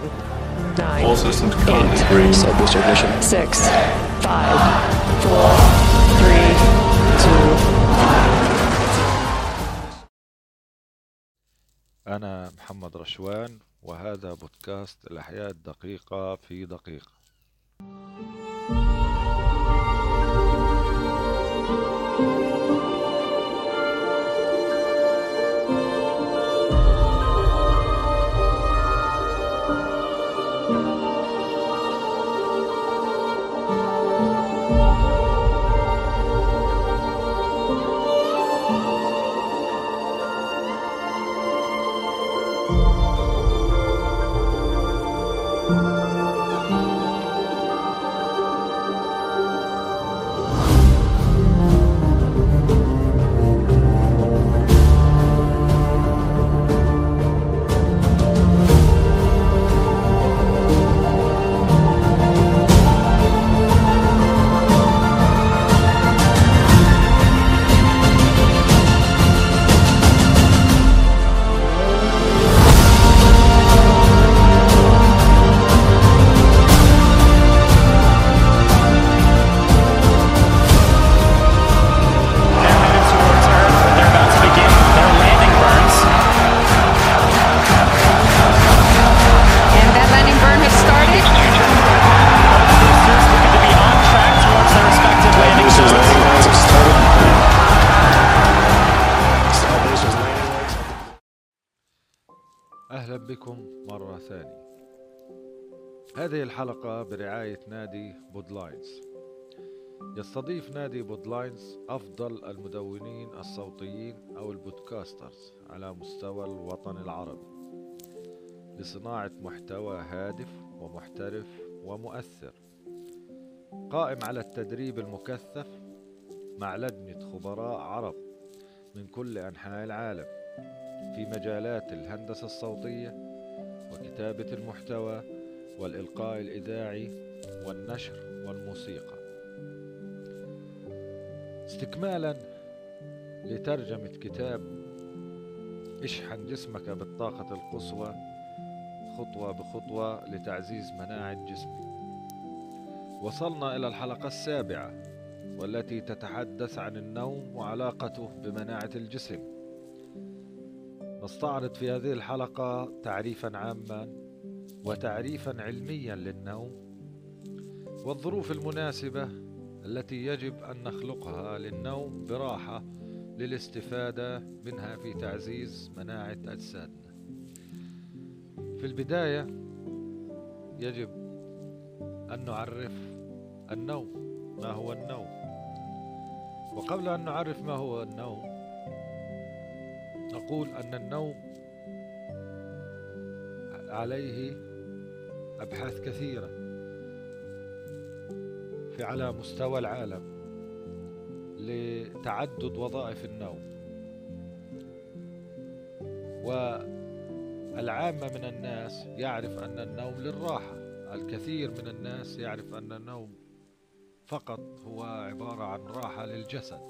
10, 9, All systems go. Eight. Three. Set booster ignition. 6, 5, 4, 3, 2, أنا محمد رشوان وهذا بودكاست الأحياء الدقيقة في دقيقة نادي بودلاينز يستضيف نادي بودلاينز أفضل المدونين الصوتيين أو ال podcasters على مستوى الوطن العربي. لصناعة محتوى هادف ومحترف ومؤثر. قائم على التدريب المكثف مع لجنة خبراء عرب من كل أنحاء العالم في مجالات الهندسة الصوتية وكتابة المحتوى والإلقاء الإذاعي والنشر والموسيقى. استكمالا لترجمة كتاب اشحن جسمك بالطاقة القصوى خطوة بخطوة لتعزيز مناعة جسمك وصلنا إلى الحلقة السابعة والتي تتحدث عن النوم وعلاقته بمناعة الجسم. نستعرض في هذه الحلقة تعريفا عاما وتعريفا علميا للنوم والظروف المناسبة التي يجب أن نخلقها للنوم براحة للاستفادة منها في تعزيز مناعة أجسادنا. في البداية يجب أن نعرف النوم ما هو النوم؟ وقبل أن نعرف ما هو النوم نقول أن النوم عليه أبحاث كثيرة. على مستوى العالم لتعدد وظائف النوم. والعامة من الناس يعرف أن النوم للراحة. الكثير من الناس يعرف أن النوم فقط هو عبارة عن راحة للجسد.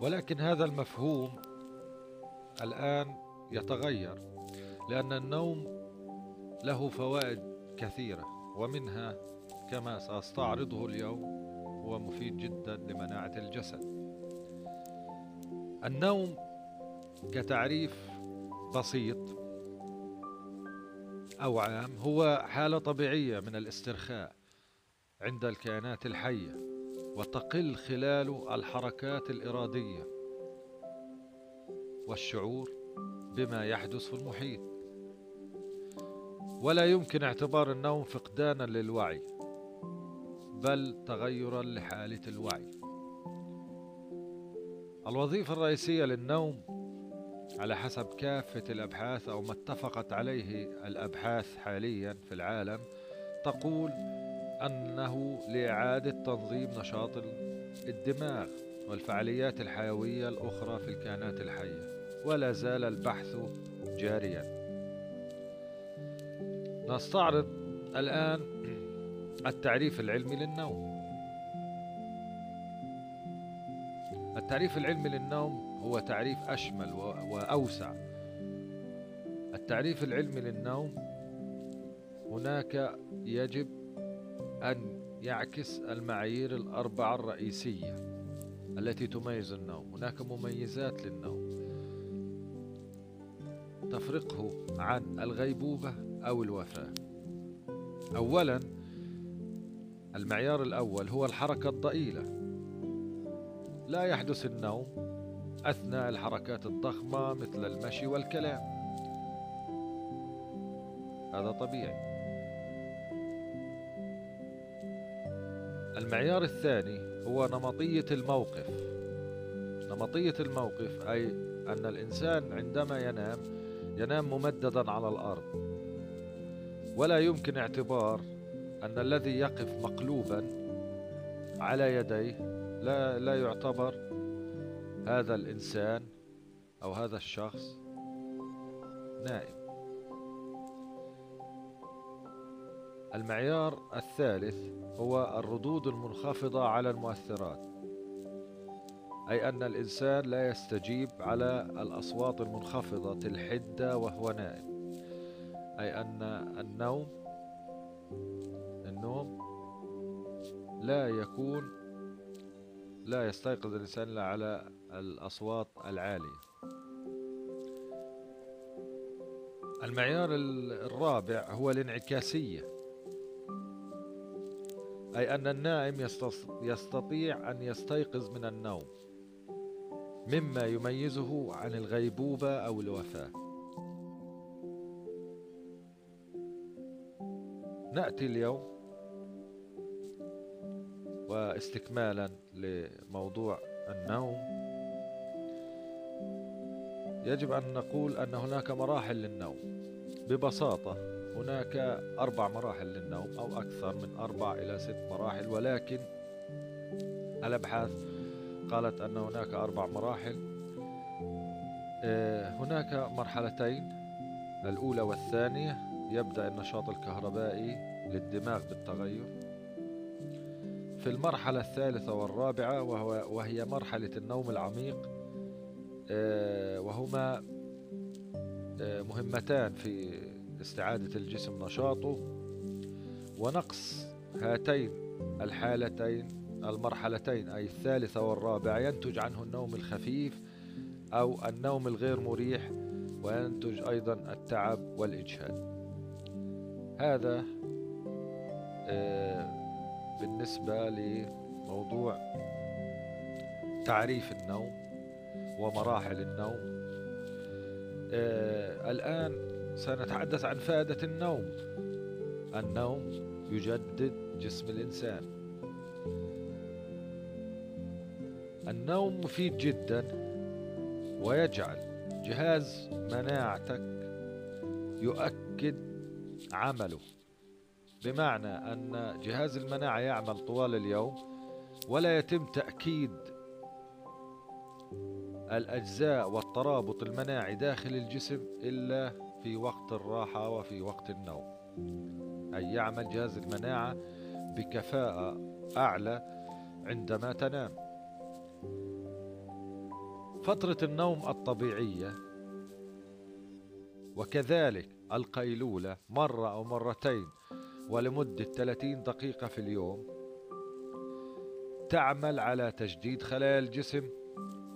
ولكن هذا المفهوم الآن يتغير لأن النوم له فوائد كثيرة ومنها كما سأستعرضه اليوم هو مفيد جدا لمناعة الجسد. النوم كتعريف بسيط أو عام هو حالة طبيعية من الاسترخاء عند الكائنات الحية وتقل خلاله الحركات الإرادية والشعور بما يحدث في المحيط. ولا يمكن اعتبار النوم فقدانا للوعي. بل تغيرا لحالة الوعي. الوظيفة الرئيسية للنوم على حسب كافة الأبحاث أو ما اتفقت عليه الأبحاث حاليا في العالم تقول أنه لإعادة تنظيم نشاط الدماغ والفعاليات الحيوية الأخرى في الكائنات الحية ولا زال البحث جاريا. نستعرض الآن التعريف العلمي للنوم. التعريف العلمي للنوم هو تعريف أشمل وأوسع التعريف العلمي للنوم هناك يجب أن يعكس المعايير الأربعة الرئيسية التي تميز النوم. هناك مميزات للنوم. تفرقه عن الغيبوبة أو الوفاة. أولا المعيار الأول هو الحركة الضئيلة. لا يحدث النوم أثناء الحركات الضخمة مثل المشي والكلام. هذا طبيعي. المعيار الثاني هو نمطية الموقف. نمطية الموقف أي أن الإنسان عندما ينام ينام ممددا على الأرض. ولا يمكن اعتبار أن الذي يقف مقلوبا على يديه لا لا يعتبر هذا الإنسان أو هذا الشخص نائم. المعيار الثالث هو الردود المنخفضة على المؤثرات أي أن الإنسان لا يستجيب على الأصوات المنخفضة الحدة وهو نائم أي أن النوم النوم لا يكون لا يستيقظ الإنسان إلا على الأصوات العالية. المعيار الرابع هو الانعكاسية أي أن النائم يستطيع أن يستيقظ من النوم مما يميزه عن الغيبوبة أو الوفاة. نأتي اليوم واستكمالا لموضوع النوم يجب أن نقول أن هناك مراحل للنوم. ببساطة هناك أربع مراحل للنوم أو أكثر من أربع إلى ست مراحل ولكن الأبحاث قالت أن هناك أربع مراحل. آه، هناك مرحلتين الأولى والثانية يبدأ النشاط الكهربائي للدماغ بالتغير. في المرحلة الثالثة والرابعة وهو وهي مرحلة النوم العميق آه، وهما آه، مهمتان في استعادة الجسم نشاطه. ونقص هاتين الحالتين المرحلتين أي الثالثة والرابعة ينتج عنه النوم الخفيف أو النوم الغير مريح وينتج أيضا التعب والإجهاد. هذا آه، بالنسبة لموضوع تعريف النوم ومراحل النوم. آه، الآن سنتحدث عن فائدة النوم. النوم يجدد جسم الإنسان. النوم مفيد جدا ويجعل جهاز مناعتك يؤكد عمله. بمعنى أن جهاز المناعة يعمل طوال اليوم ولا يتم تأكيد الأجزاء والترابط المناعي داخل الجسم إلا في وقت الراحة وفي وقت النوم. أي يعمل جهاز المناعة بكفاءة أعلى عندما تنام. فترة النوم الطبيعية وكذلك القيلولة مرة أو مرتين ولمدة 30 دقيقة في اليوم تعمل على تجديد خلايا الجسم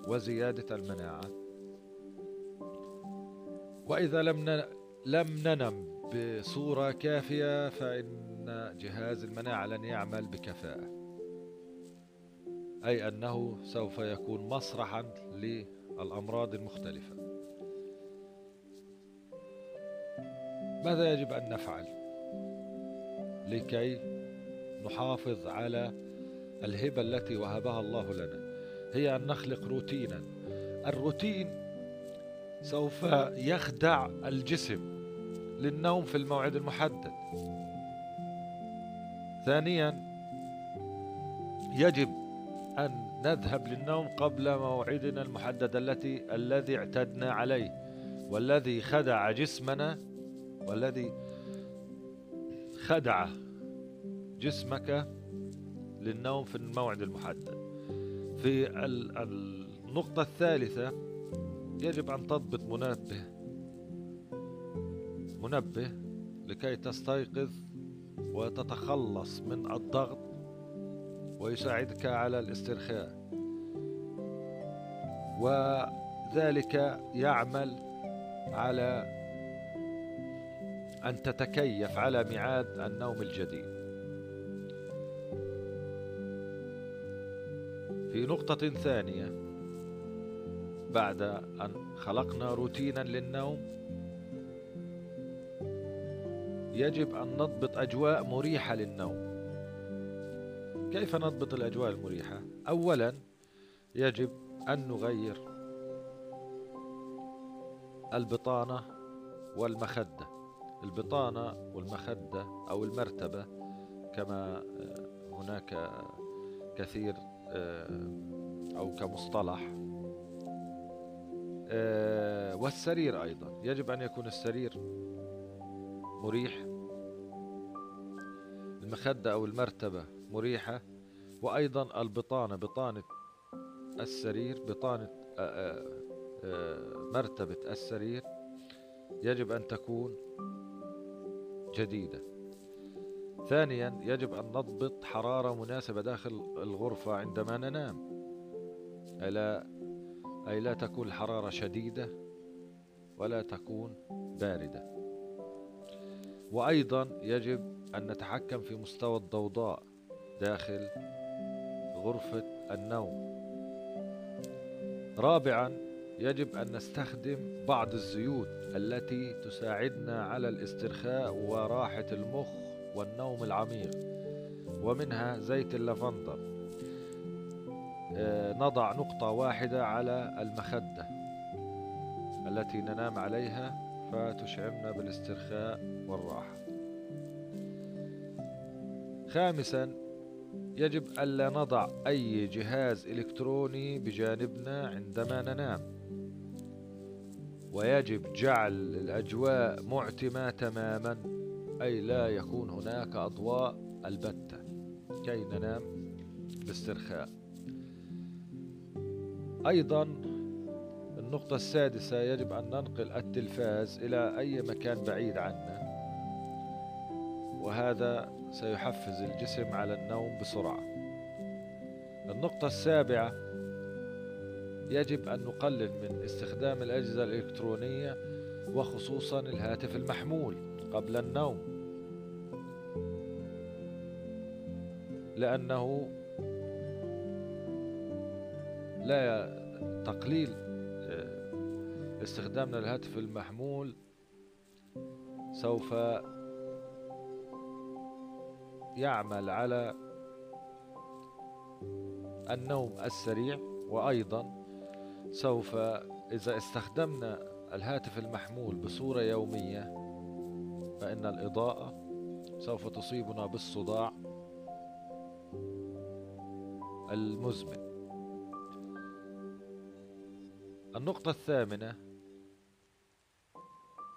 وزيادة المناعة. وإذا لم لم ننم بصورة كافية فإن جهاز المناعة لن يعمل بكفاءة. أي أنه سوف يكون مسرحا للأمراض المختلفة. ماذا يجب أن نفعل؟ لكي نحافظ على الهبة التي وهبها الله لنا. هي أن نخلق روتينا. الروتين سوف يخدع الجسم للنوم في الموعد المحدد. ثانيا يجب أن نذهب للنوم قبل موعدنا المحدد التي الذي اعتدنا عليه والذي خدع جسمنا والذي خدع جسمك للنوم في الموعد المحدد. في النقطة الثالثة يجب أن تضبط منبه. منبه لكي تستيقظ وتتخلص من الضغط ويساعدك على الاسترخاء. وذلك يعمل على أن تتكيف على ميعاد النوم الجديد. في نقطة ثانية بعد أن خلقنا روتينا للنوم يجب أن نضبط أجواء مريحة للنوم. كيف نضبط الأجواء المريحة؟ اولا يجب أن نغير البطانة والمخدة. البطانة والمخدة أو المرتبة كما آه، هناك كثير آه، أو كمصطلح. آه، والسرير أيضا. يجب أن يكون السرير مريح. المخدة أو المرتبة مريحة. وأيضا البطانة بطانة السرير بطانة آه، مرتبة السرير. يجب أن تكون جديدة. ثانيا يجب أن نضبط حرارة مناسبة داخل الغرفة عندما ننام. ألا أي لا تكون الحرارة شديدة ولا تكون باردة. وأيضا يجب أن نتحكم في مستوى الضوضاء داخل غرفة النوم. رابعا يجب أن نستخدم بعض الزيوت التي تساعدنا على الاسترخاء وراحة المخ والنوم العميق ومنها زيت اللافندر. آه، نضع نقطة واحدة على المخدة التي ننام عليها فتشعرنا بالاسترخاء والراحة. خامسا يجب ألا نضع أي جهاز إلكتروني بجانبنا عندما ننام. ويجب جعل الأجواء معتمة تماما أي لا يكون هناك أضواء البتة. كي ننام باسترخاء. أيضا النقطة السادسة يجب أن ننقل التلفاز إلى أي مكان بعيد عنا. وهذا سيحفز الجسم على النوم بسرعة. النقطة السابعة يجب أن نقلل من استخدام الأجهزة الإلكترونية وخصوصا الهاتف المحمول قبل النوم. لأنه لا تقليل آه، استخدامنا للهاتف المحمول سوف يعمل على النوم السريع وأيضا سوف إذا استخدمنا الهاتف المحمول بصورة يومية فإن الإضاءة سوف تصيبنا بالصداع المزمن. النقطة الثامنة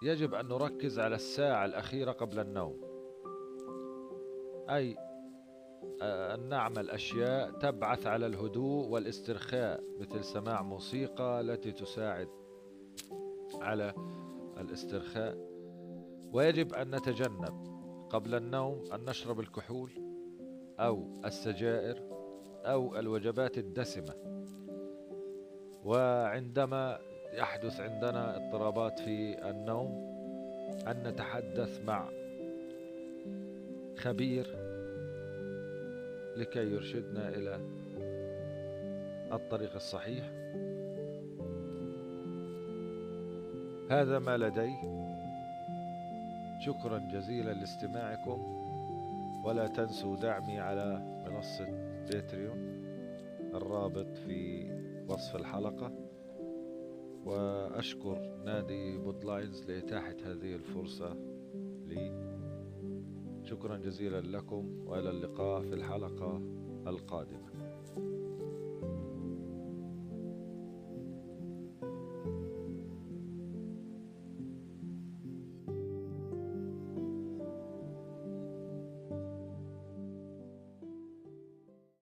يجب أن نركز على الساعة الأخيرة قبل النوم أي أن نعمل أشياء تبعث على الهدوء والاسترخاء مثل سماع موسيقى التي تساعد على الاسترخاء. ويجب أن نتجنب قبل النوم أن نشرب الكحول أو السجائر أو الوجبات الدسمة. وعندما يحدث عندنا اضطرابات في النوم أن نتحدث مع خبير لكي يرشدنا إلى الطريق الصحيح. هذا ما لدي شكرا جزيلا لاستماعكم. ولا تنسوا دعمي على منصة باتريون الرابط في وصف الحلقة. وأشكر نادي بودلاينز لإتاحة هذه الفرصة لي. شكرا جزيلا لكم وإلى اللقاء في الحلقة القادمة.